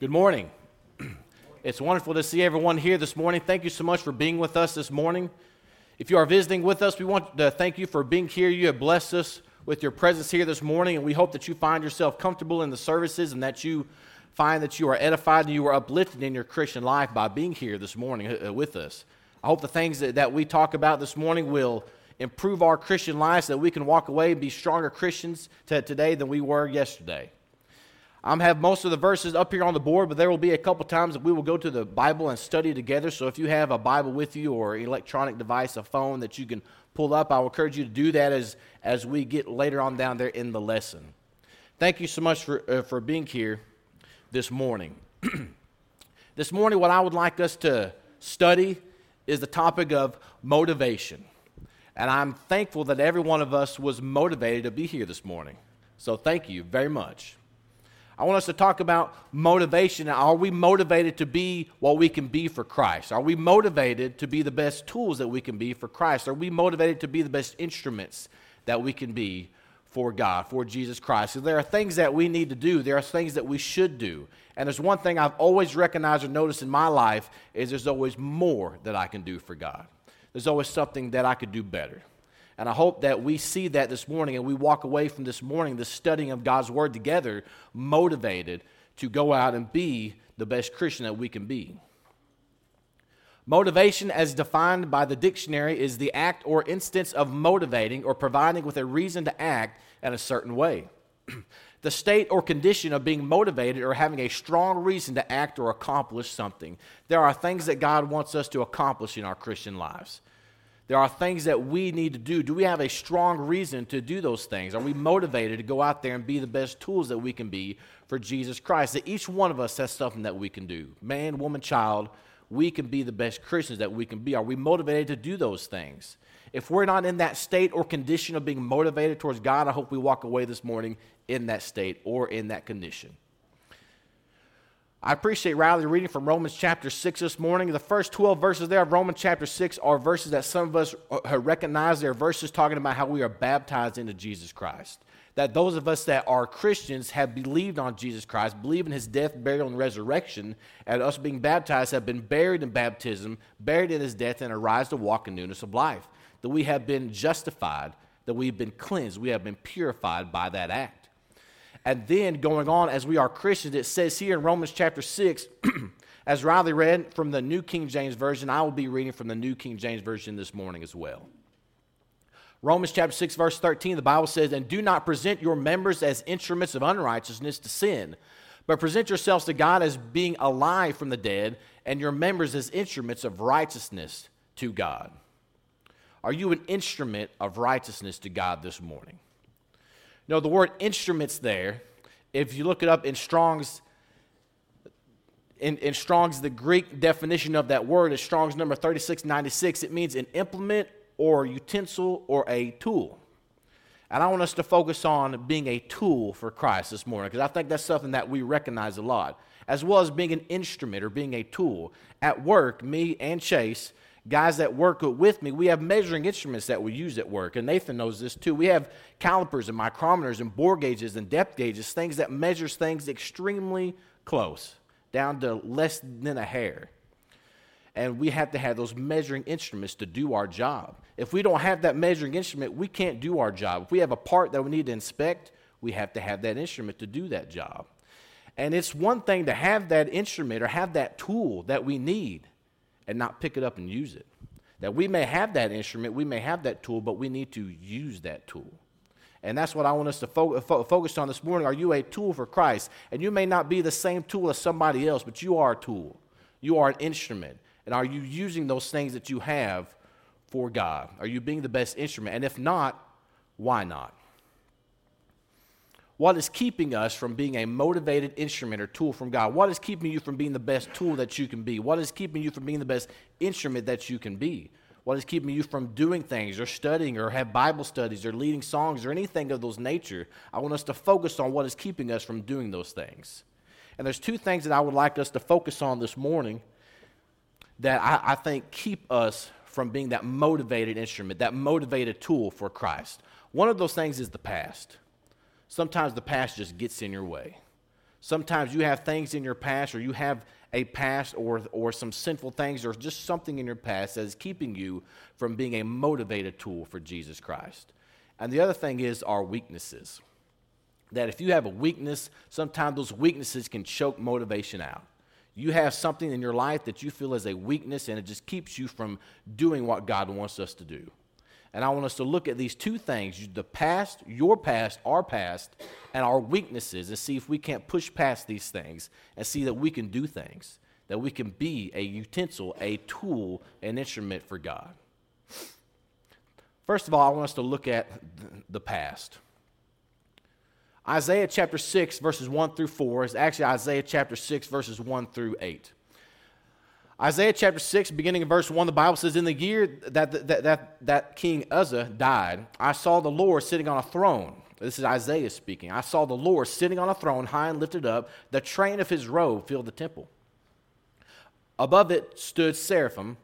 Good morning. It's wonderful to see everyone here this morning. Thank you so much for being with us this morning. If you are visiting with us, we want to thank you for being here. You have blessed us with your presence here this morning, and we hope that you find yourself comfortable in the services and that you find that you are edified and you are uplifted in your Christian life by being here this morning uh, uh, with us. I hope the things that, that we talk about this morning will improve our Christian lives so that we can walk away and be stronger Christians today than we were yesterday. I have most of the verses up here on the board, but there will be a couple times that we will go to the Bible and study together. So if you have a Bible with you or electronic device, a phone that you can pull up, I will encourage you to do that as, as we get later on down there in the lesson. Thank you so much for, uh, for being here this morning. this morning, what I would like us to study is the topic of motivation. And I'm thankful that every one of us was motivated to be here this morning. So thank you very much. I want us to talk about motivation. Are we motivated to be what we can be for Christ? Are we motivated to be the best tools that we can be for Christ? Are we motivated to be the best instruments that we can be for God, for Jesus Christ? So there are things that we need to do. There are things that we should do. And there's one thing I've always recognized or noticed in my life is there's always more that I can do for God. There's always something that I could do better. And I hope that we see that this morning and we walk away from this morning, the studying of God's Word together, motivated to go out and be the best Christian that we can be. Motivation, as defined by the dictionary, is the act or instance of motivating or providing with a reason to act in a certain way. the state or condition of being motivated or having a strong reason to act or accomplish something. There are things that God wants us to accomplish in our Christian lives. There are things that we need to do. Do we have a strong reason to do those things? Are we motivated to go out there and be the best tools that we can be for Jesus Christ? That each one of us has something that we can do. Man, woman, child, we can be the best Christians that we can be. Are we motivated to do those things? If we're not in that state or condition of being motivated towards God, I hope we walk away this morning in that state or in that condition. I appreciate Riley reading from Romans chapter 6 this morning. The first 12 verses there of Romans chapter 6 are verses that some of us uh, recognize. They're verses talking about how we are baptized into Jesus Christ. That those of us that are Christians have believed on Jesus Christ, believe in his death, burial, and resurrection, and us being baptized have been buried in baptism, buried in his death, and arise to walk in newness of life. That we have been justified, that we've been cleansed, we have been purified by that act. And then going on, as we are Christians, it says here in Romans chapter 6, as Riley read from the New King James Version, I will be reading from the New King James Version this morning as well. Romans chapter 6, verse 13, the Bible says, And do not present your members as instruments of unrighteousness to sin, but present yourselves to God as being alive from the dead, and your members as instruments of righteousness to God. Are you an instrument of righteousness to God this morning? No, the word instruments there, if you look it up in Strong's, in, in Strong's, the Greek definition of that word is Strong's number 3696. It means an implement or utensil or a tool. And I want us to focus on being a tool for Christ this morning because I think that's something that we recognize a lot, as well as being an instrument or being a tool. At work, me and Chase guys that work with me, we have measuring instruments that we use at work. And Nathan knows this too. We have calipers and micrometers and bore gauges and depth gauges, things that measures things extremely close, down to less than a hair. And we have to have those measuring instruments to do our job. If we don't have that measuring instrument, we can't do our job. If we have a part that we need to inspect, we have to have that instrument to do that job. And it's one thing to have that instrument or have that tool that we need and not pick it up and use it. That we may have that instrument, we may have that tool, but we need to use that tool. And that's what I want us to fo- fo- focus on this morning. Are you a tool for Christ? And you may not be the same tool as somebody else, but you are a tool. You are an instrument. And are you using those things that you have for God? Are you being the best instrument? And if not, why not? What is keeping us from being a motivated instrument or tool from God? What is keeping you from being the best tool that you can be? What is keeping you from being the best instrument that you can be? What is keeping you from doing things or studying or have Bible studies or leading songs or anything of those nature? I want us to focus on what is keeping us from doing those things. And there's two things that I would like us to focus on this morning that I, I think keep us from being that motivated instrument, that motivated tool for Christ. One of those things is the past. Sometimes the past just gets in your way. Sometimes you have things in your past, or you have a past, or, or some sinful things, or just something in your past that is keeping you from being a motivated tool for Jesus Christ. And the other thing is our weaknesses. That if you have a weakness, sometimes those weaknesses can choke motivation out. You have something in your life that you feel is a weakness, and it just keeps you from doing what God wants us to do. And I want us to look at these two things the past, your past, our past, and our weaknesses, and see if we can't push past these things and see that we can do things, that we can be a utensil, a tool, an instrument for God. First of all, I want us to look at the past. Isaiah chapter 6, verses 1 through 4 is actually Isaiah chapter 6, verses 1 through 8. Isaiah chapter 6, beginning in verse 1, the Bible says, In the year that, that, that, that King Uzziah died, I saw the Lord sitting on a throne. This is Isaiah speaking. I saw the Lord sitting on a throne, high and lifted up. The train of his robe filled the temple. Above it stood seraphim.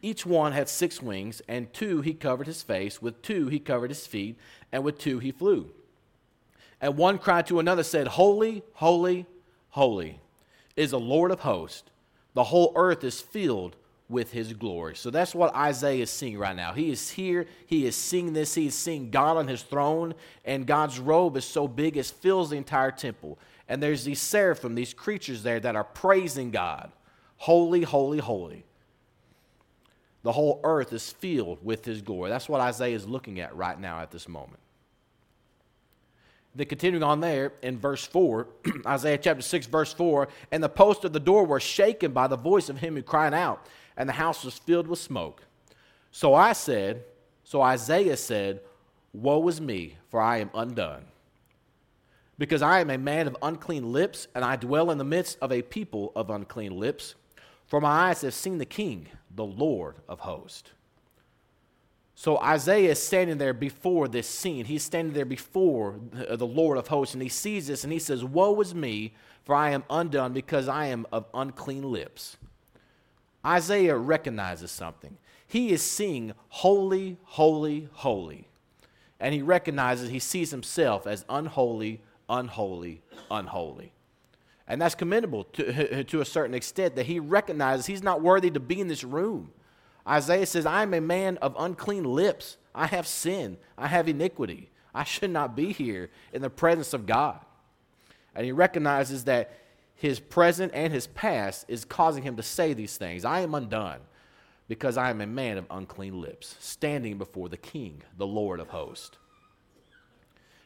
Each one had six wings, and two he covered his face, with two he covered his feet, and with two he flew. And one cried to another, said, Holy, holy, holy is the Lord of hosts. The whole earth is filled with his glory. So that's what Isaiah is seeing right now. He is here, he is seeing this, he is seeing God on his throne, and God's robe is so big it fills the entire temple. And there's these seraphim, these creatures there that are praising God. Holy, holy, holy. The whole earth is filled with his glory. That's what Isaiah is looking at right now at this moment. Then continuing on there in verse 4, Isaiah chapter 6, verse 4, and the post of the door were shaken by the voice of him who cried out, and the house was filled with smoke. So I said, so Isaiah said, Woe is me, for I am undone. Because I am a man of unclean lips, and I dwell in the midst of a people of unclean lips. For my eyes have seen the King, the Lord of hosts. So Isaiah is standing there before this scene. He's standing there before the Lord of hosts, and he sees this and he says, Woe is me, for I am undone because I am of unclean lips. Isaiah recognizes something. He is seeing holy, holy, holy. And he recognizes, he sees himself as unholy, unholy, unholy. And that's commendable to, to a certain extent that he recognizes he's not worthy to be in this room. Isaiah says, I am a man of unclean lips. I have sin. I have iniquity. I should not be here in the presence of God. And he recognizes that his present and his past is causing him to say these things. I am undone because I am a man of unclean lips, standing before the King, the Lord of hosts.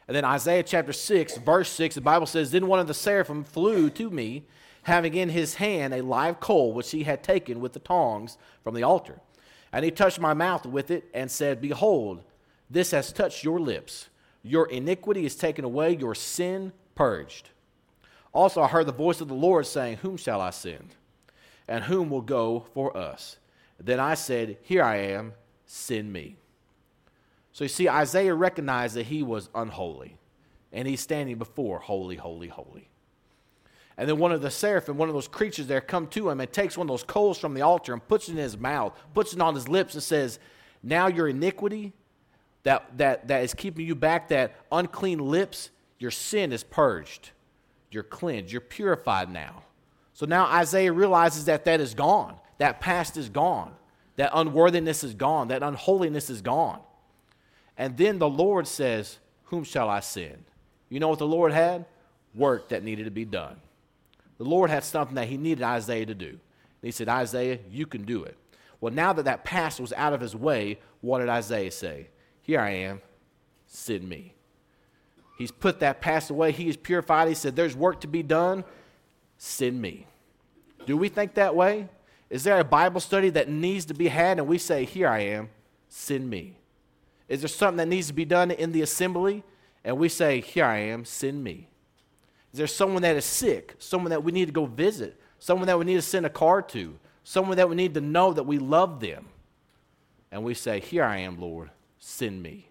And then Isaiah chapter 6, verse 6, the Bible says, Then one of the seraphim flew to me, having in his hand a live coal which he had taken with the tongs from the altar. And he touched my mouth with it and said, Behold, this has touched your lips. Your iniquity is taken away, your sin purged. Also, I heard the voice of the Lord saying, Whom shall I send? And whom will go for us? Then I said, Here I am, send me. So you see, Isaiah recognized that he was unholy, and he's standing before holy, holy, holy. And then one of the seraphim, one of those creatures there, come to him and takes one of those coals from the altar and puts it in his mouth, puts it on his lips, and says, Now your iniquity that, that, that is keeping you back, that unclean lips, your sin is purged. You're cleansed. You're purified now. So now Isaiah realizes that that is gone. That past is gone. That unworthiness is gone. That unholiness is gone. And then the Lord says, Whom shall I send? You know what the Lord had? Work that needed to be done. The Lord had something that he needed Isaiah to do. And he said, Isaiah, you can do it. Well, now that that past was out of his way, what did Isaiah say? Here I am, send me. He's put that past away. He is purified. He said, There's work to be done. Send me. Do we think that way? Is there a Bible study that needs to be had and we say, Here I am, send me? Is there something that needs to be done in the assembly and we say, Here I am, send me? Is there someone that is sick, someone that we need to go visit, someone that we need to send a card to, someone that we need to know that we love them? And we say, Here I am, Lord, send me.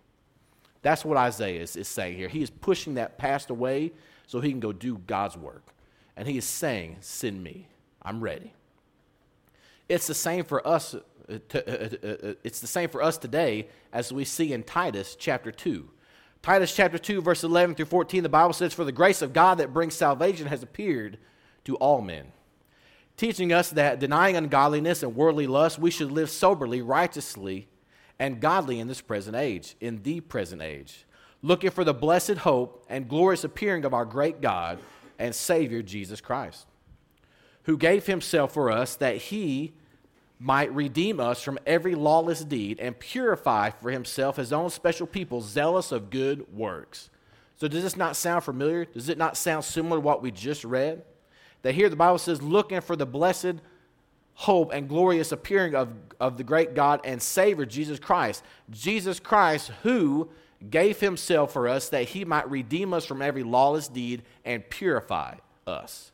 That's what Isaiah is, is saying here. He is pushing that past away so he can go do God's work. And he is saying, Send me. I'm ready. It's the same for us. Uh, uh, uh, it's the same for us today as we see in Titus chapter 2. Titus chapter 2, verse 11 through 14, the Bible says, For the grace of God that brings salvation has appeared to all men, teaching us that denying ungodliness and worldly lust, we should live soberly, righteously, and godly in this present age, in the present age, looking for the blessed hope and glorious appearing of our great God and Savior Jesus Christ, who gave himself for us that he might redeem us from every lawless deed and purify for himself his own special people, zealous of good works. So, does this not sound familiar? Does it not sound similar to what we just read? That here the Bible says, looking for the blessed hope and glorious appearing of, of the great God and Savior, Jesus Christ. Jesus Christ, who gave himself for us that he might redeem us from every lawless deed and purify us.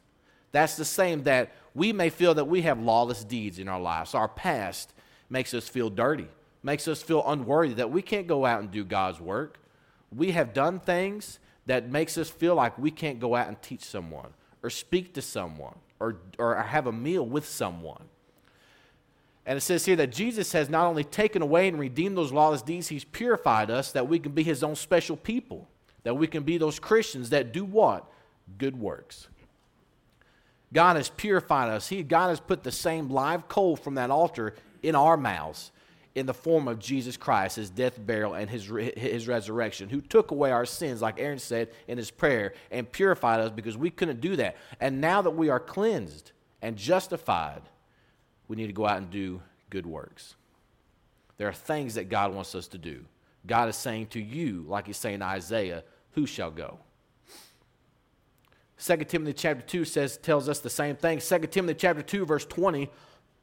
That's the same that we may feel that we have lawless deeds in our lives. Our past makes us feel dirty, makes us feel unworthy, that we can't go out and do God's work. We have done things that makes us feel like we can't go out and teach someone or speak to someone or, or have a meal with someone. And it says here that Jesus has not only taken away and redeemed those lawless deeds, he's purified us that we can be his own special people, that we can be those Christians that do what? Good works. God has purified us. He, God has put the same live coal from that altar in our mouths in the form of Jesus Christ, his death, burial, and his, his resurrection, who took away our sins, like Aaron said in his prayer, and purified us because we couldn't do that. And now that we are cleansed and justified, we need to go out and do good works. There are things that God wants us to do. God is saying to you, like he's saying to Isaiah, who shall go? 2 Timothy chapter 2 says, tells us the same thing. 2 Timothy chapter 2, verse 20,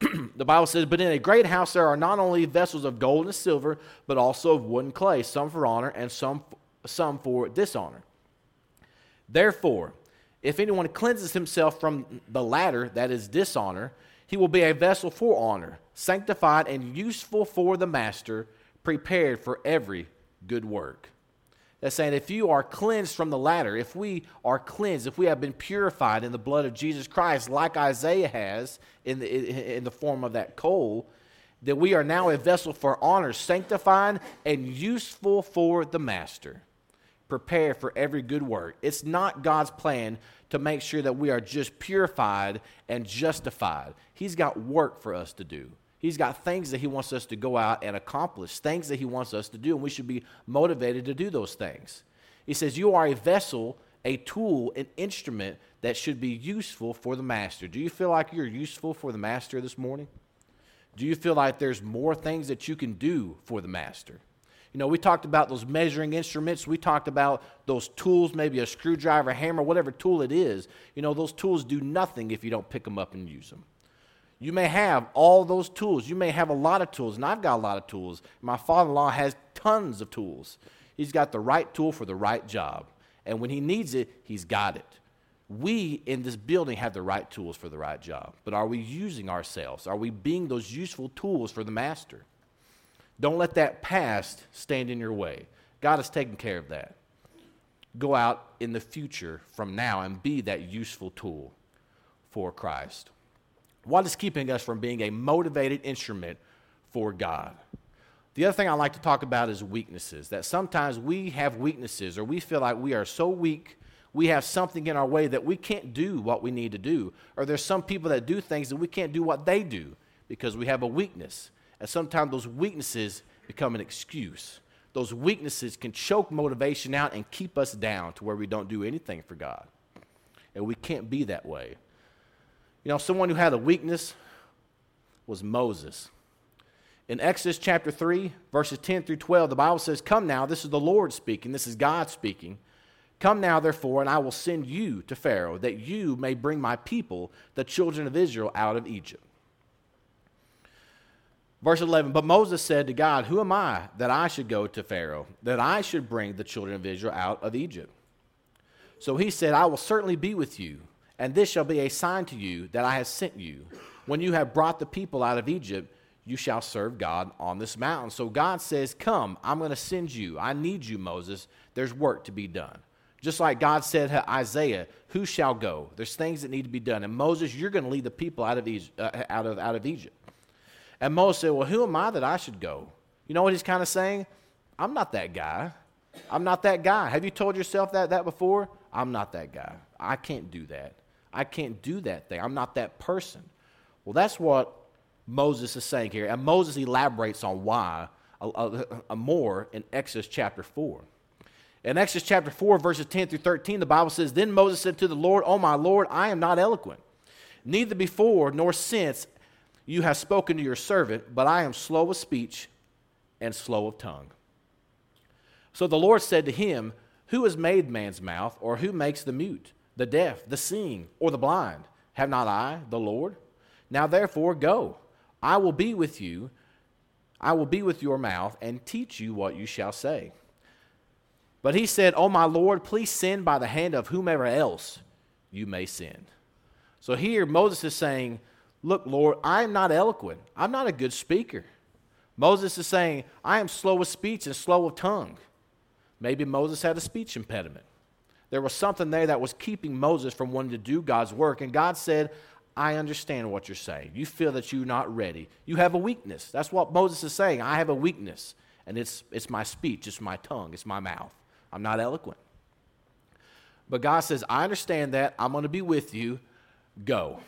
the Bible says, But in a great house there are not only vessels of gold and silver, but also of wood and clay, some for honor and some, some for dishonor. Therefore, if anyone cleanses himself from the latter, that is dishonor, he will be a vessel for honor, sanctified and useful for the master, prepared for every good work. That's saying if you are cleansed from the latter, if we are cleansed, if we have been purified in the blood of Jesus Christ, like Isaiah has in the, in the form of that coal, that we are now a vessel for honor, sanctified and useful for the master, Prepare for every good work. It's not God's plan to make sure that we are just purified and justified. He's got work for us to do. He's got things that he wants us to go out and accomplish, things that he wants us to do, and we should be motivated to do those things. He says, You are a vessel, a tool, an instrument that should be useful for the master. Do you feel like you're useful for the master this morning? Do you feel like there's more things that you can do for the master? You know, we talked about those measuring instruments. We talked about those tools, maybe a screwdriver, hammer, whatever tool it is. You know, those tools do nothing if you don't pick them up and use them. You may have all those tools. You may have a lot of tools, and I've got a lot of tools. My father in law has tons of tools. He's got the right tool for the right job. And when he needs it, he's got it. We in this building have the right tools for the right job. But are we using ourselves? Are we being those useful tools for the master? Don't let that past stand in your way. God has taken care of that. Go out in the future from now and be that useful tool for Christ. What is keeping us from being a motivated instrument for God? The other thing I like to talk about is weaknesses. That sometimes we have weaknesses or we feel like we are so weak, we have something in our way that we can't do what we need to do. Or there's some people that do things that we can't do what they do because we have a weakness. And sometimes those weaknesses become an excuse. Those weaknesses can choke motivation out and keep us down to where we don't do anything for God. And we can't be that way. You know, someone who had a weakness was Moses. In Exodus chapter 3, verses 10 through 12, the Bible says, Come now, this is the Lord speaking, this is God speaking. Come now, therefore, and I will send you to Pharaoh, that you may bring my people, the children of Israel, out of Egypt. Verse 11 But Moses said to God, Who am I that I should go to Pharaoh, that I should bring the children of Israel out of Egypt? So he said, I will certainly be with you and this shall be a sign to you that I have sent you. When you have brought the people out of Egypt, you shall serve God on this mountain. So God says, Come, I'm going to send you. I need you, Moses. There's work to be done. Just like God said to Isaiah, Who shall go? There's things that need to be done. And Moses, you're going to lead the people out of, Egypt, uh, out, of, out of Egypt. And Moses said, Well, who am I that I should go? You know what he's kind of saying? I'm not that guy. I'm not that guy. Have you told yourself that, that before? I'm not that guy. I can't do that. I can't do that thing. I'm not that person. Well, that's what Moses is saying here. And Moses elaborates on why a, a, a more in Exodus chapter 4. In Exodus chapter 4, verses 10 through 13, the Bible says, Then Moses said to the Lord, Oh, my Lord, I am not eloquent, neither before nor since you have spoken to your servant, but I am slow of speech and slow of tongue. So the Lord said to him, Who has made man's mouth, or who makes the mute, the deaf, the seeing, or the blind? Have not I, the Lord? Now therefore, go. I will be with you. I will be with your mouth and teach you what you shall say. But he said, Oh, my Lord, please send by the hand of whomever else you may send. So here, Moses is saying, Look, Lord, I am not eloquent. I'm not a good speaker. Moses is saying, I am slow of speech and slow of tongue. Maybe Moses had a speech impediment. There was something there that was keeping Moses from wanting to do God's work. And God said, I understand what you're saying. You feel that you're not ready. You have a weakness. That's what Moses is saying. I have a weakness, and it's, it's my speech, it's my tongue, it's my mouth. I'm not eloquent. But God says, I understand that. I'm going to be with you. Go.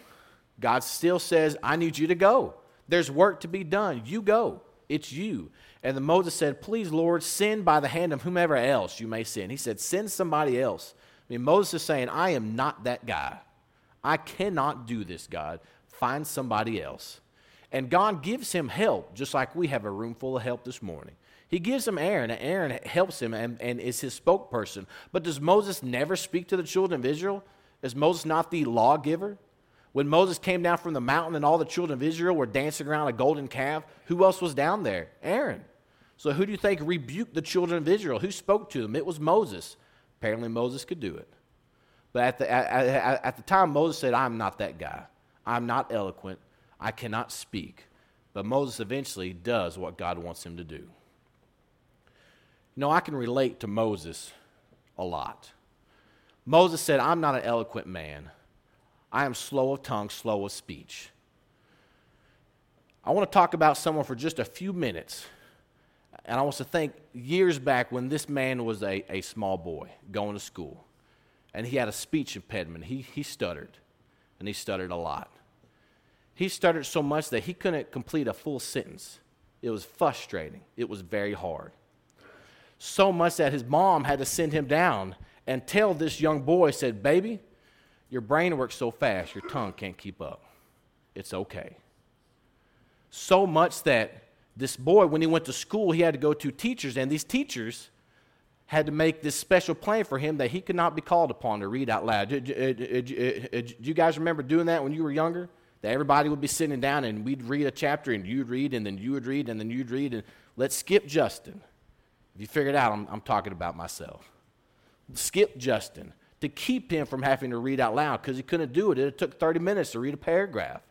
God still says, I need you to go. There's work to be done. You go. It's you. And then Moses said, Please, Lord, send by the hand of whomever else you may send. He said, Send somebody else. I mean, Moses is saying, I am not that guy. I cannot do this, God. Find somebody else. And God gives him help, just like we have a room full of help this morning. He gives him Aaron, and Aaron helps him and, and is his spokesperson. But does Moses never speak to the children of Israel? Is Moses not the lawgiver? When Moses came down from the mountain and all the children of Israel were dancing around a golden calf, who else was down there? Aaron. So who do you think rebuked the children of Israel? Who spoke to them? It was Moses. Apparently, Moses could do it. But at the, at, the time, Moses said, I'm not that guy. I'm not eloquent. I cannot speak. But Moses eventually does what God wants him to do. You know, I can relate to Moses a lot. Moses said, I'm not an eloquent man. I am slow of tongue, slow of speech. I want to talk about someone for just a few minutes. And I want to think years back when this man was a, a small boy going to school. And he had a speech impediment. He, he stuttered, and he stuttered a lot. He stuttered so much that he couldn't complete a full sentence. It was frustrating, it was very hard. So much that his mom had to send him down and tell this young boy, said, Baby, your brain works so fast, your tongue can't keep up. It's okay. So much that this boy, when he went to school, he had to go to teachers, and these teachers had to make this special plan for him that he could not be called upon to read out loud. Do, you guys remember doing that when you were younger? That everybody would be sitting down and we'd read a chapter and you'd read and then you would read and then you'd read and let's skip Justin. If you figured out, I'm, I'm talking about myself. Skip Justin to keep him from having to read out loud because he couldn't do it. It took 30 minutes to read a paragraph.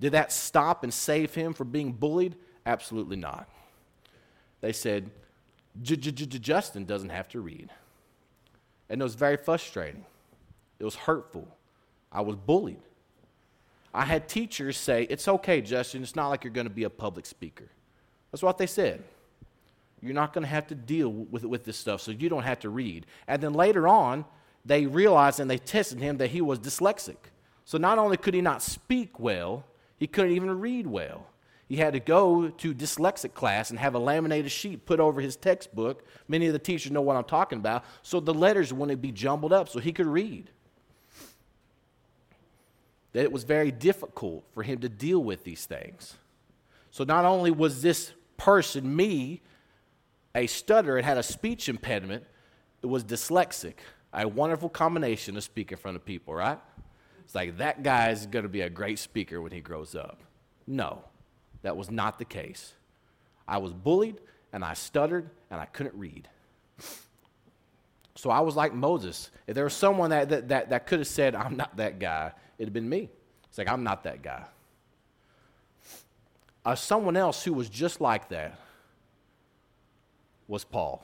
Did that stop and save him from being bullied? Absolutely not. They said, Justin doesn't have to read. And it was very frustrating. It was hurtful. I was bullied. I had teachers say, It's okay, Justin. It's not like you're going to be a public speaker. That's what they said. You're not going to have to deal with, with this stuff, so you don't have to read. And then later on, they realized and they tested him that he was dyslexic. So not only could he not speak well, he couldn't even read well. He had to go to dyslexic class and have a laminated sheet put over his textbook. Many of the teachers know what I'm talking about. So the letters wouldn't be jumbled up so he could read. That it was very difficult for him to deal with these things. So not only was this person, me, a stutterer and had a speech impediment, it was dyslexic a wonderful combination to speak in front of people, right? It's like that guy's going to be a great speaker when he grows up. No, that was not the case. I was bullied and I stuttered and I couldn't read. So I was like Moses. If there was someone that, that, that, that could have said, I'm not that guy, it'd have been me. It's like, I'm not that guy. Uh, someone else who was just like that was Paul.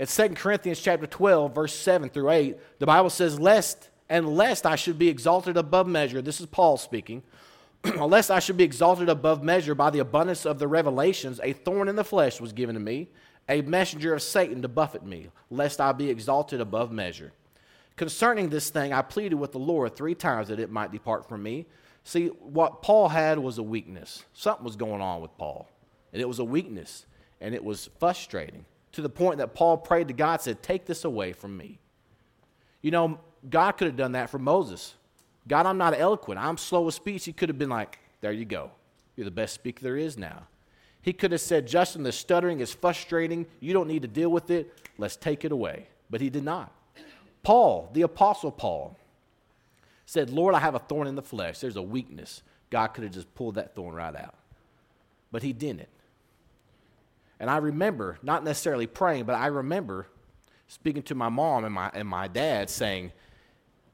In 2 Corinthians chapter 12, verse 7 through 8, the Bible says, Lest and lest I should be exalted above measure, this is Paul speaking, lest I should be exalted above measure by the abundance of the revelations, a thorn in the flesh was given to me, a messenger of Satan to buffet me, lest I be exalted above measure. Concerning this thing, I pleaded with the Lord three times that it might depart from me. See, what Paul had was a weakness. Something was going on with Paul, and it was a weakness, and it was frustrating to the point that Paul prayed to God, said, Take this away from me. You know, God could have done that for Moses. God, I'm not eloquent. I'm slow of speech. He could have been like, There you go. You're the best speaker there is now. He could have said, Justin, the stuttering is frustrating. You don't need to deal with it. Let's take it away. But he did not. Paul, the Apostle Paul, said, Lord, I have a thorn in the flesh. There's a weakness. God could have just pulled that thorn right out. But he didn't. And I remember, not necessarily praying, but I remember speaking to my mom and my, and my dad saying,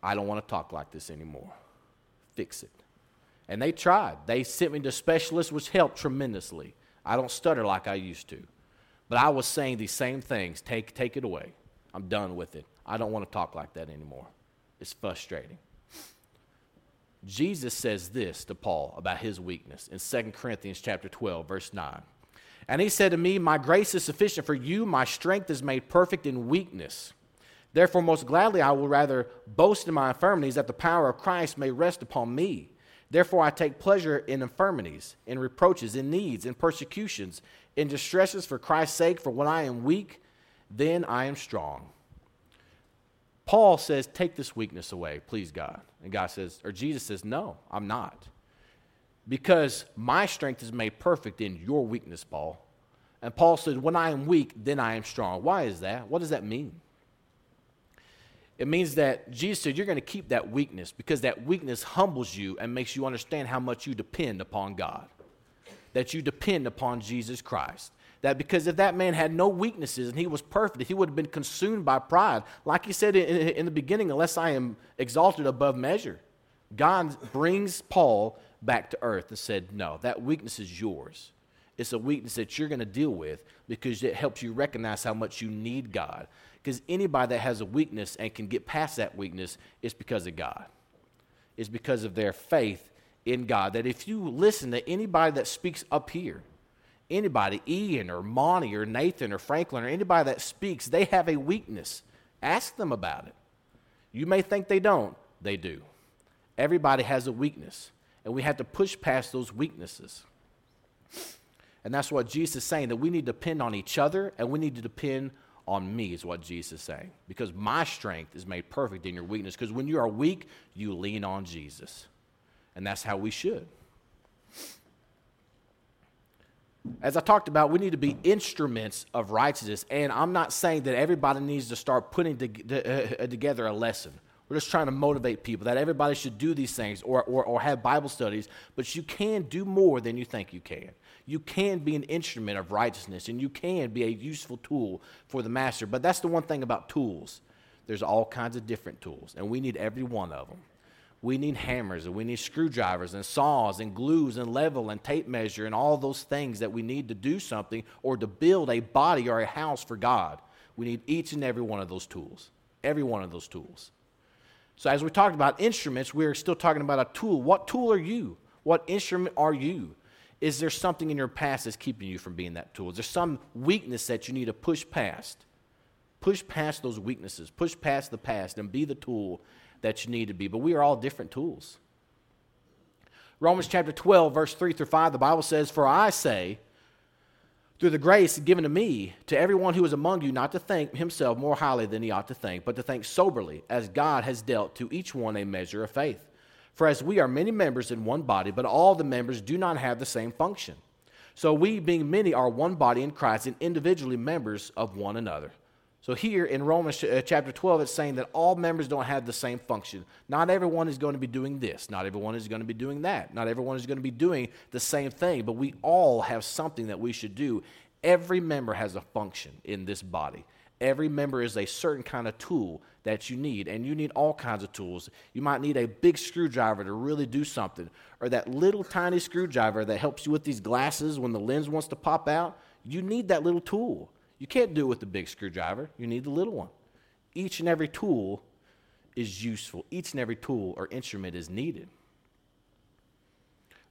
I don't want to talk like this anymore. Fix it. And they tried. They sent me to specialists, which helped tremendously. I don't stutter like I used to. But I was saying these same things take, take it away. I'm done with it. I don't want to talk like that anymore. It's frustrating. Jesus says this to Paul about his weakness in 2 Corinthians chapter 12 verse 9. And he said to me, My grace is sufficient for you, my strength is made perfect in weakness. Therefore, most gladly, I will rather boast in my infirmities that the power of Christ may rest upon me. Therefore, I take pleasure in infirmities, in reproaches, in needs, in persecutions, in distresses for Christ's sake, for when I am weak, then I am strong. Paul says, Take this weakness away, please, God. And God says, or Jesus says, No, I'm not because my strength is made perfect in your weakness, Paul. And Paul said, When I am weak, then I am strong. Why is that? What does that mean? It means that Jesus said, You're going to keep that weakness because that weakness humbles you and makes you understand how much you depend upon God, that you depend upon Jesus Christ. That because if that man had no weaknesses and he was perfect, he would have been consumed by pride. Like he said in, in the beginning, unless I am exalted above measure. God brings Paul back to earth and said, No, that weakness is yours. It's a weakness that you're going to deal with because it helps you recognize how much you need God. Because anybody that has a weakness and can get past that weakness is because of God. It's because of their faith in God. That if you listen to anybody that speaks up here, anybody, Ian or Monty or Nathan or Franklin or anybody that speaks, they have a weakness. Ask them about it. You may think they don't, they do. Everybody has a weakness and we have to push past those weaknesses. And that's what Jesus is saying that we need to depend on each other and we need to depend on me, is what Jesus is saying. Because my strength is made perfect in your weakness. Because when you are weak, you lean on Jesus. And that's how we should. As I talked about, we need to be instruments of righteousness. And I'm not saying that everybody needs to start putting uh, together a lesson. We're just trying to motivate people that everybody should do these things or, or, or have Bible studies, but you can do more than you think you can. You can be an instrument of righteousness and you can be a useful tool for the master. But that's the one thing about tools there's all kinds of different tools, and we need every one of them. We need hammers and we need screwdrivers and saws and glues and level and tape measure and all those things that we need to do something or to build a body or a house for God. We need each and every one of those tools. Every one of those tools. So, as we talked about instruments, we're still talking about a tool. What tool are you? What instrument are you? Is there something in your past that's keeping you from being that tool? Is there some weakness that you need to push past? Push past those weaknesses, push past the past, and be the tool that you need to be. But we are all different tools. Romans chapter 12, verse 3 through 5, the Bible says, For I say, through the grace given to me, to everyone who is among you, not to think himself more highly than he ought to think, but to think soberly, as God has dealt to each one a measure of faith. For as we are many members in one body, but all the members do not have the same function. So we, being many, are one body in Christ and individually members of one another. So here in Romans uh, chapter 12, it's saying that all members don't have the same function. Not everyone is going to be doing this. Not everyone is going to be doing that. Not everyone is going to be doing the same thing, but we all have something that we should do. Every member has a function in this body. Every member is a certain kind of tool that you need, and you need all kinds of tools. You might need a big screwdriver to really do something, or that little tiny screwdriver that helps you with these glasses when the lens wants to pop out. You need that little tool. You can't do it with the big screwdriver, you need the little one. Each and every tool is useful, each and every tool or instrument is needed.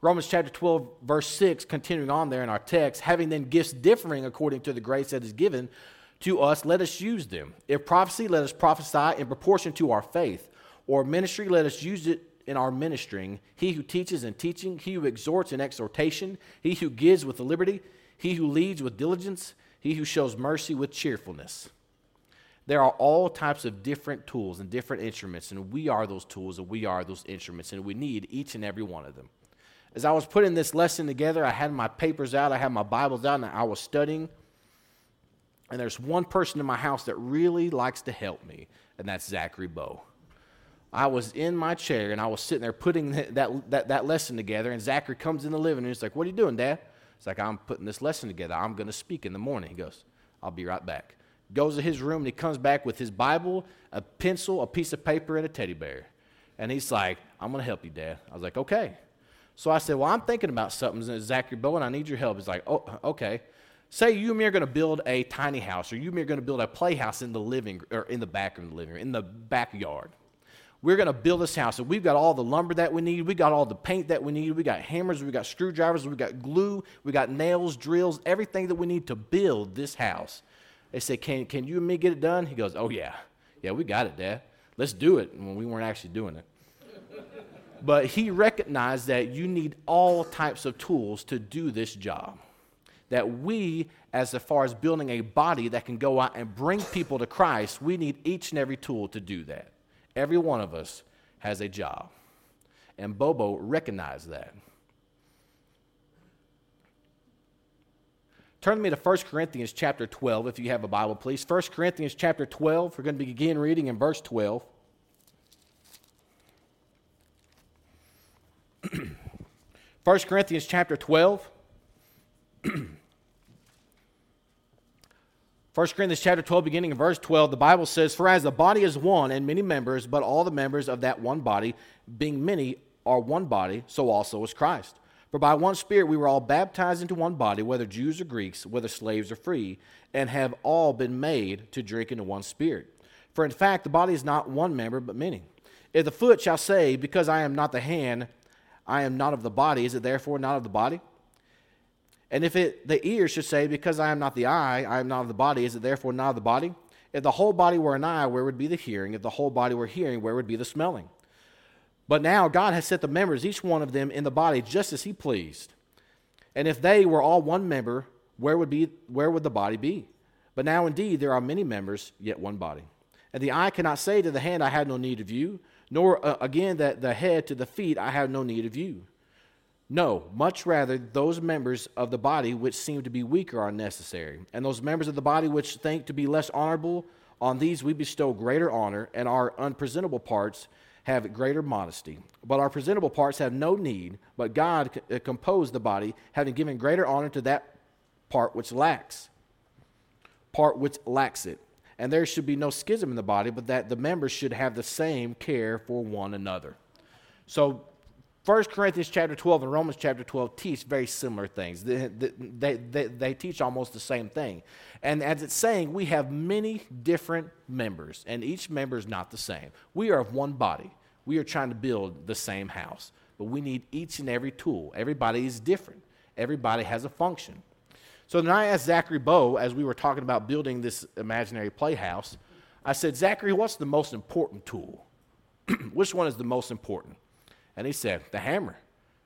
Romans chapter 12, verse 6, continuing on there in our text, having then gifts differing according to the grace that is given to us, let us use them. If prophecy, let us prophesy in proportion to our faith. Or ministry, let us use it in our ministering. He who teaches in teaching, he who exhorts in exhortation, he who gives with liberty, he who leads with diligence, he who shows mercy with cheerfulness. There are all types of different tools and different instruments, and we are those tools and we are those instruments, and we need each and every one of them. As I was putting this lesson together, I had my papers out, I had my Bibles out, and I was studying. And there's one person in my house that really likes to help me, and that's Zachary Bow. I was in my chair and I was sitting there putting that, that, that lesson together, and Zachary comes in the living room. and He's like, What are you doing, Dad? It's like, I'm putting this lesson together. I'm going to speak in the morning. He goes, I'll be right back. Goes to his room and he comes back with his Bible, a pencil, a piece of paper, and a teddy bear. And he's like, I'm going to help you, Dad. I was like, Okay. So I said, Well, I'm thinking about something, Zachary Bowen. I need your help. He's like, Oh, uh, okay. Say you and me are going to build a tiny house, or you and me are going to build a playhouse in the living or in the back of the living room, in the backyard. We're going to build this house, and we've got all the lumber that we need. We got all the paint that we need. We got hammers. We got screwdrivers. We got glue. We got nails, drills, everything that we need to build this house. They say, "Can can you and me get it done?" He goes, "Oh yeah, yeah, we got it, Dad. Let's do it." When we weren't actually doing it but he recognized that you need all types of tools to do this job. That we, as far as building a body that can go out and bring people to Christ, we need each and every tool to do that. Every one of us has a job. And Bobo recognized that. Turn me to 1 Corinthians chapter 12 if you have a Bible, please. 1 Corinthians chapter 12. We're going to begin reading in verse 12. 1 Corinthians chapter 12. 1 Corinthians chapter 12, beginning in verse 12, the Bible says, For as the body is one and many members, but all the members of that one body, being many, are one body, so also is Christ. For by one Spirit we were all baptized into one body, whether Jews or Greeks, whether slaves or free, and have all been made to drink into one Spirit. For in fact, the body is not one member, but many. If the foot shall say, Because I am not the hand, I am not of the body, is it therefore not of the body? And if it, the ear should say, Because I am not the eye, I am not of the body, is it therefore not of the body? If the whole body were an eye, where would be the hearing? If the whole body were hearing, where would be the smelling? But now God has set the members, each one of them, in the body just as He pleased. And if they were all one member, where would, be, where would the body be? But now indeed there are many members, yet one body. And the eye cannot say to the hand, I have no need of you, nor uh, again that the head to the feet, I have no need of you. No, much rather, those members of the body which seem to be weaker are necessary, and those members of the body which think to be less honorable, on these we bestow greater honor, and our unpresentable parts have greater modesty. But our presentable parts have no need, but God uh, composed the body, having given greater honor to that part which lacks, part which lacks it and there should be no schism in the body, but that the members should have the same care for one another. So, 1 Corinthians chapter 12 and Romans chapter 12 teach very similar things. They, they, they, they, teach almost the same thing. And as it's saying, we have many different members, and each member is not the same. We are of one body. We are trying to build the same house, but we need each and every tool. Everybody is different, everybody has a function. So then I asked Zachary Bow, as we were talking about building this imaginary playhouse, I said, Zachary, what's the most important tool? Which one is the most important? And he said, the hammer.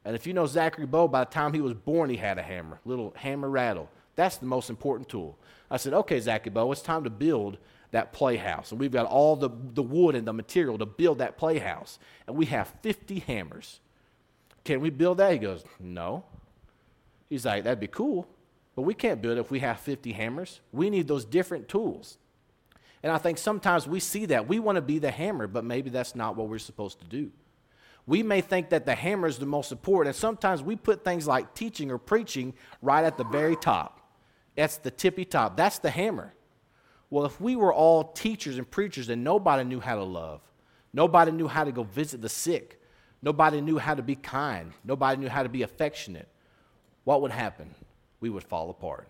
And if you know Zachary Bow, by the time he was born, he had a hammer, little hammer rattle. That's the most important tool. I said, okay, Zachary Bow, it's time to build that playhouse. And we've got all the, the wood and the material to build that playhouse. And we have 50 hammers. Can we build that? He goes, no. He's like, that'd be cool. But we can't build it if we have 50 hammers. We need those different tools. And I think sometimes we see that. We want to be the hammer, but maybe that's not what we're supposed to do. We may think that the hammer is the most important, and sometimes we put things like teaching or preaching right at the very top. That's the tippy top. That's the hammer. Well, if we were all teachers and preachers and nobody knew how to love, nobody knew how to go visit the sick, nobody knew how to be kind, nobody knew how to be affectionate, what would happen? we would fall apart.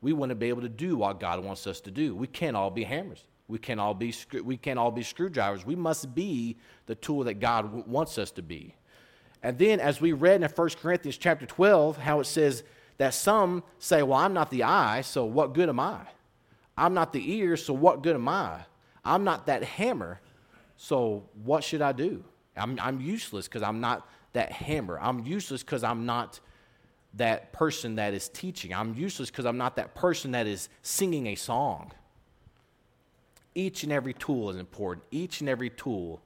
We wouldn't be able to do what God wants us to do. We can't all be hammers. We can't all be, we can't all be screwdrivers. We must be the tool that God wants us to be. And then, as we read in 1 Corinthians chapter 12, how it says that some say, Well, I'm not the eye, so what good am I? I'm not the ear, so what good am I? I'm not that hammer, so what should I do? I'm, I'm useless because I'm not that hammer. I'm useless because I'm not that person that is teaching. I'm useless because I'm not that person that is singing a song. Each and every tool is important. Each and every tool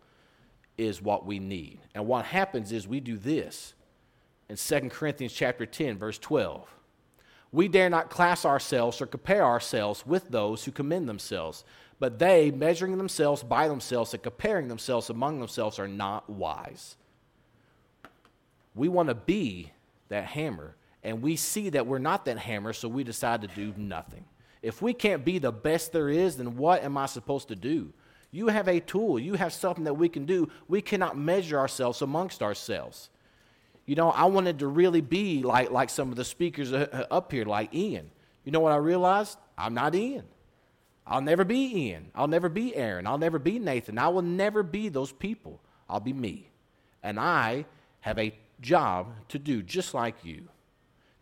is what we need. And what happens is we do this in 2 Corinthians chapter 10 verse 12. We dare not class ourselves or compare ourselves with those who commend themselves, but they, measuring themselves by themselves and comparing themselves among themselves, are not wise. We want to be that hammer, and we see that we're not that hammer, so we decide to do nothing. If we can't be the best there is, then what am I supposed to do? You have a tool, you have something that we can do. We cannot measure ourselves amongst ourselves. You know, I wanted to really be like, like some of the speakers uh, uh, up here, like Ian. You know what I realized? I'm not Ian. I'll never be Ian. I'll never be Aaron. I'll never be Nathan. I will never be those people. I'll be me. And I have a job to do just like you.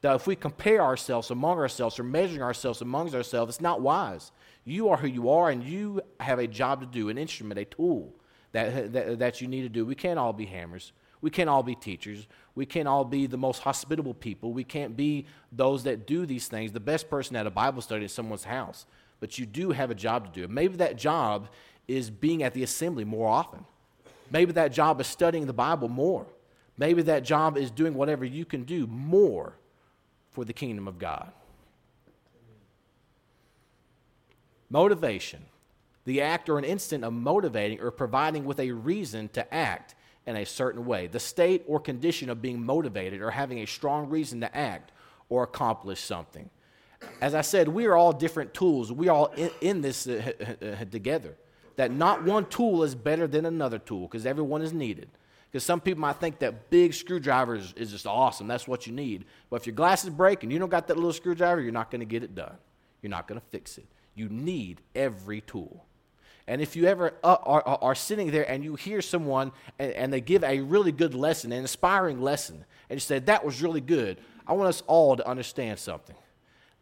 That if we compare ourselves among ourselves or measuring ourselves amongst ourselves, it's not wise. You are who you are, and you have a job to do, an instrument, a tool that, that, that you need to do. We can't all be hammers. We can't all be teachers. We can't all be the most hospitable people. We can't be those that do these things. The best person at a Bible study is someone's house. But you do have a job to do. Maybe that job is being at the assembly more often. Maybe that job is studying the Bible more. Maybe that job is doing whatever you can do more for the kingdom of God. Motivation, the act or an instant of motivating or providing with a reason to act in a certain way, the state or condition of being motivated or having a strong reason to act or accomplish something. As I said, we are all different tools. We are all in, in this uh, uh, together. That not one tool is better than another tool because everyone is needed. Because some people might think that big screwdriver is, is just awesome. That's what you need. But if your glasses break and you don't got that little screwdriver, you're not going to get it done. You're not going to fix it. You need every tool. And if you ever uh, are, are, are, sitting there and you hear someone and, and, they give a really good lesson, an inspiring lesson, and you say, That was really good, I want us all to understand something.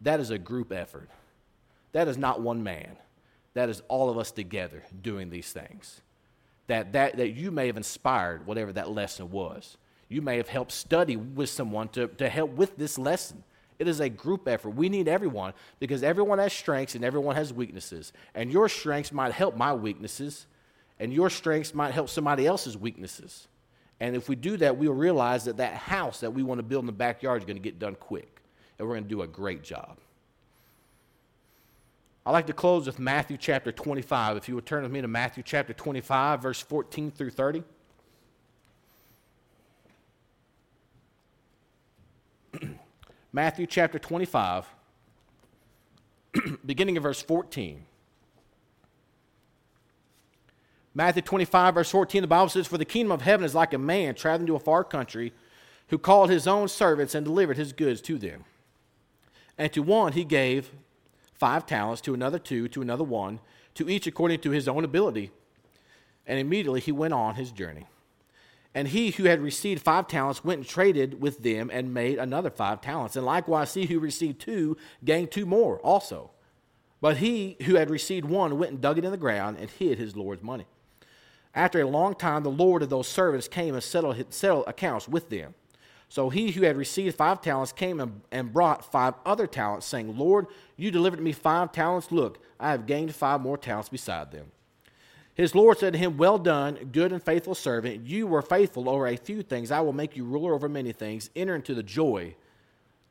That is a group effort. That is not one man. That is all of us together doing these things that, that, that you may have inspired whatever that lesson was. You may have helped study with someone to, to help with this lesson. It is a group effort. We need everyone because everyone has strengths and everyone has weaknesses. And your strengths might help my weaknesses, and your strengths might help somebody else's weaknesses. And if we do that, we'll realize that that house that we want to build in the backyard is going to get done quick, and we're going to do a great job. I'd like to close with Matthew chapter 25. If you would turn with me to Matthew chapter 25, verse 14 through 30. Matthew chapter 25, beginning of verse 14. Matthew 25, verse 14, the Bible says, For the kingdom of heaven is like a man traveling to a far country who called his own servants and delivered his goods to them. And to one he gave five talents, to another two, to another one, to each according to his own ability. And immediately he went on his journey. And he who had received five talents went and traded with them and made another five talents. And likewise, he who received two gained two more also. But he who had received one went and dug it in the ground and hid his Lord's money. After a long time, the Lord of those servants came and settled, settled accounts with them. So he who had received five talents came and, and brought five other talents, saying, Lord, you delivered me five talents. Look, I have gained five more talents beside them. His Lord said to him, Well done, good and faithful servant. You were faithful over a few things. I will make you ruler over many things. Enter into the joy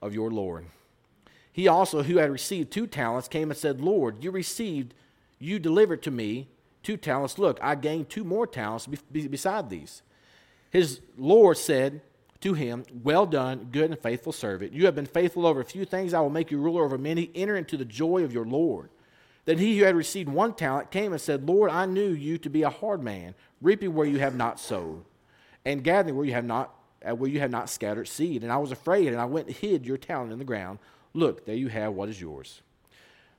of your Lord. He also, who had received two talents, came and said, Lord, you received, you delivered to me two talents. Look, I gained two more talents beside these. His Lord said, to him, Well done, good and faithful servant. You have been faithful over a few things. I will make you ruler over many. Enter into the joy of your Lord. Then he who had received one talent came and said, Lord, I knew you to be a hard man, reaping where you have not sowed, and gathering where you have not uh, where you have not scattered seed. And I was afraid, and I went and hid your talent in the ground. Look, there you have what is yours.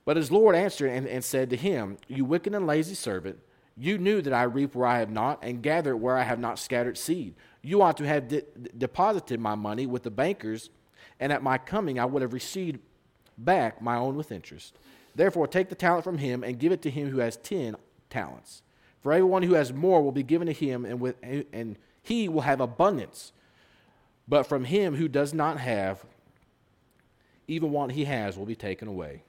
But his Lord answered and, and said to him, You wicked and lazy servant, you knew that I reap where I have not, and gather where I have not scattered seed. You ought to have de- deposited my money with the bankers, and at my coming I would have received back my own with interest. Therefore, take the talent from him and give it to him who has ten talents. For everyone who has more will be given to him, and, with, and he will have abundance. But from him who does not have, even what he has will be taken away.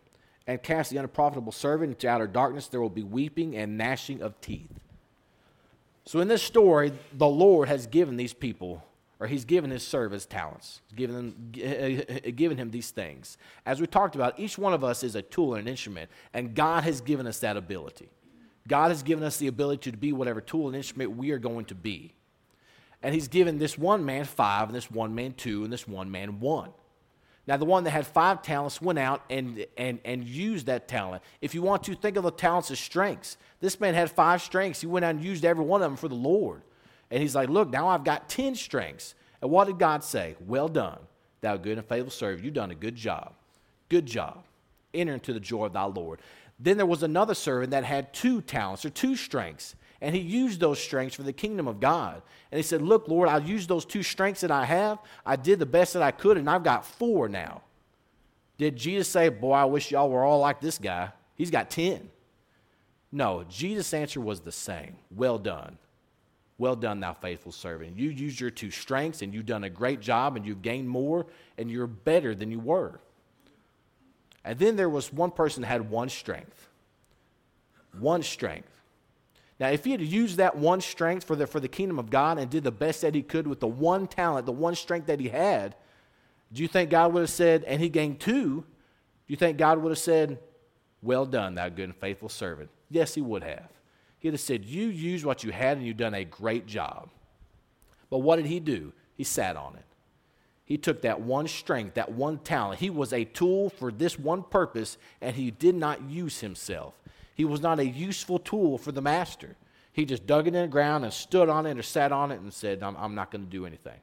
And cast the unprofitable servant into outer darkness, there will be weeping and gnashing of teeth. So in this story, the Lord has given these people, or He's given His servants talents, given, them, eh, eh, eh, given him these things. As we talked about, each one of us is a tool and an instrument, and God has given us that ability. God has given us the ability to be whatever tool and instrument we are going to be. And He's given this one man five, and this one man two, and this one man one. Now, the one that had five talents went out and, and, and used that talent. If you want to think of the talents as strengths, this man had five strengths. He went out and used every one of them for the Lord. And he's like, Look, now I've got 10 strengths. And what did God say? Well done, thou good and faithful servant. You've done a good job. Good job. Enter into the joy of thy Lord. Then there was another servant that had two talents or two strengths. And he used those strengths for the kingdom of God. And he said, Look, Lord, I used those two strengths that I have. I did the best that I could, and I've got four now. Did Jesus say, Boy, I wish y'all were all like this guy? He's got 10. No, Jesus' answer was the same. Well done. Well done, thou faithful servant. You used your two strengths, and you've done a great job, and you've gained more, and you're better than you were. And then there was one person that had one strength. One strength. Now, if he had used that one strength for the, for the kingdom of God and did the best that he could with the one talent, the one strength that he had, do you think God would have said, and he gained two, do you think God would have said, Well done, thou good and faithful servant? Yes, he would have. He'd have said, You used what you had and you've done a great job. But what did he do? He sat on it. He took that one strength, that one talent. He was a tool for this one purpose, and he did not use himself. He was not a useful tool for the master. He just dug it in the ground and stood on it or sat on it and said, I'm, I'm not going to do anything.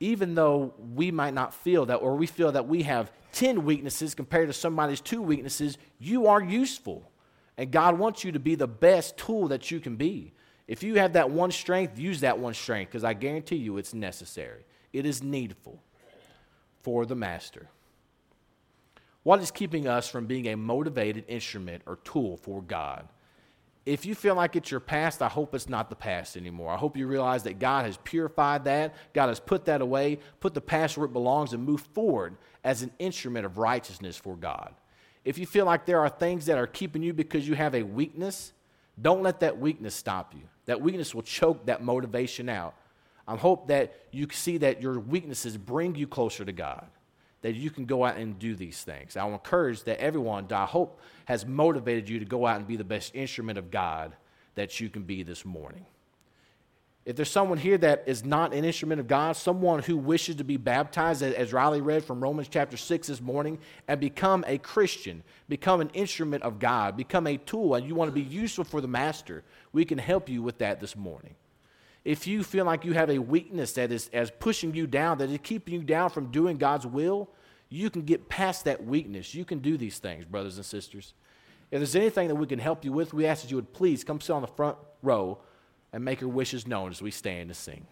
Even though we might not feel that, or we feel that we have 10 weaknesses compared to somebody's two weaknesses, you are useful. And God wants you to be the best tool that you can be. If you have that one strength, use that one strength because I guarantee you it's necessary. It is needful for the master. What is keeping us from being a motivated instrument or tool for God? If you feel like it's your past, I hope it's not the past anymore. I hope you realize that God has purified that, God has put that away, put the past where it belongs, and move forward as an instrument of righteousness for God. If you feel like there are things that are keeping you because you have a weakness, don't let that weakness stop you. That weakness will choke that motivation out. I hope that you see that your weaknesses bring you closer to God that you can go out and do these things. I will encourage that everyone, I hope, has motivated you to go out and be the best instrument of God that you can be this morning. If there's someone here that is not an instrument of God, someone who wishes to be baptized, as Riley read from Romans chapter 6 this morning, and become a Christian, become an instrument of God, become a tool, and you want to be useful for the Master, we can help you with that this morning. If you feel like you have a weakness that is as pushing you down, that is keeping you down from doing God's will, you can get past that weakness. You can do these things, brothers and sisters. If there's anything that we can help you with, we ask that you would please come sit on the front row and make your wishes known as we stand to sing.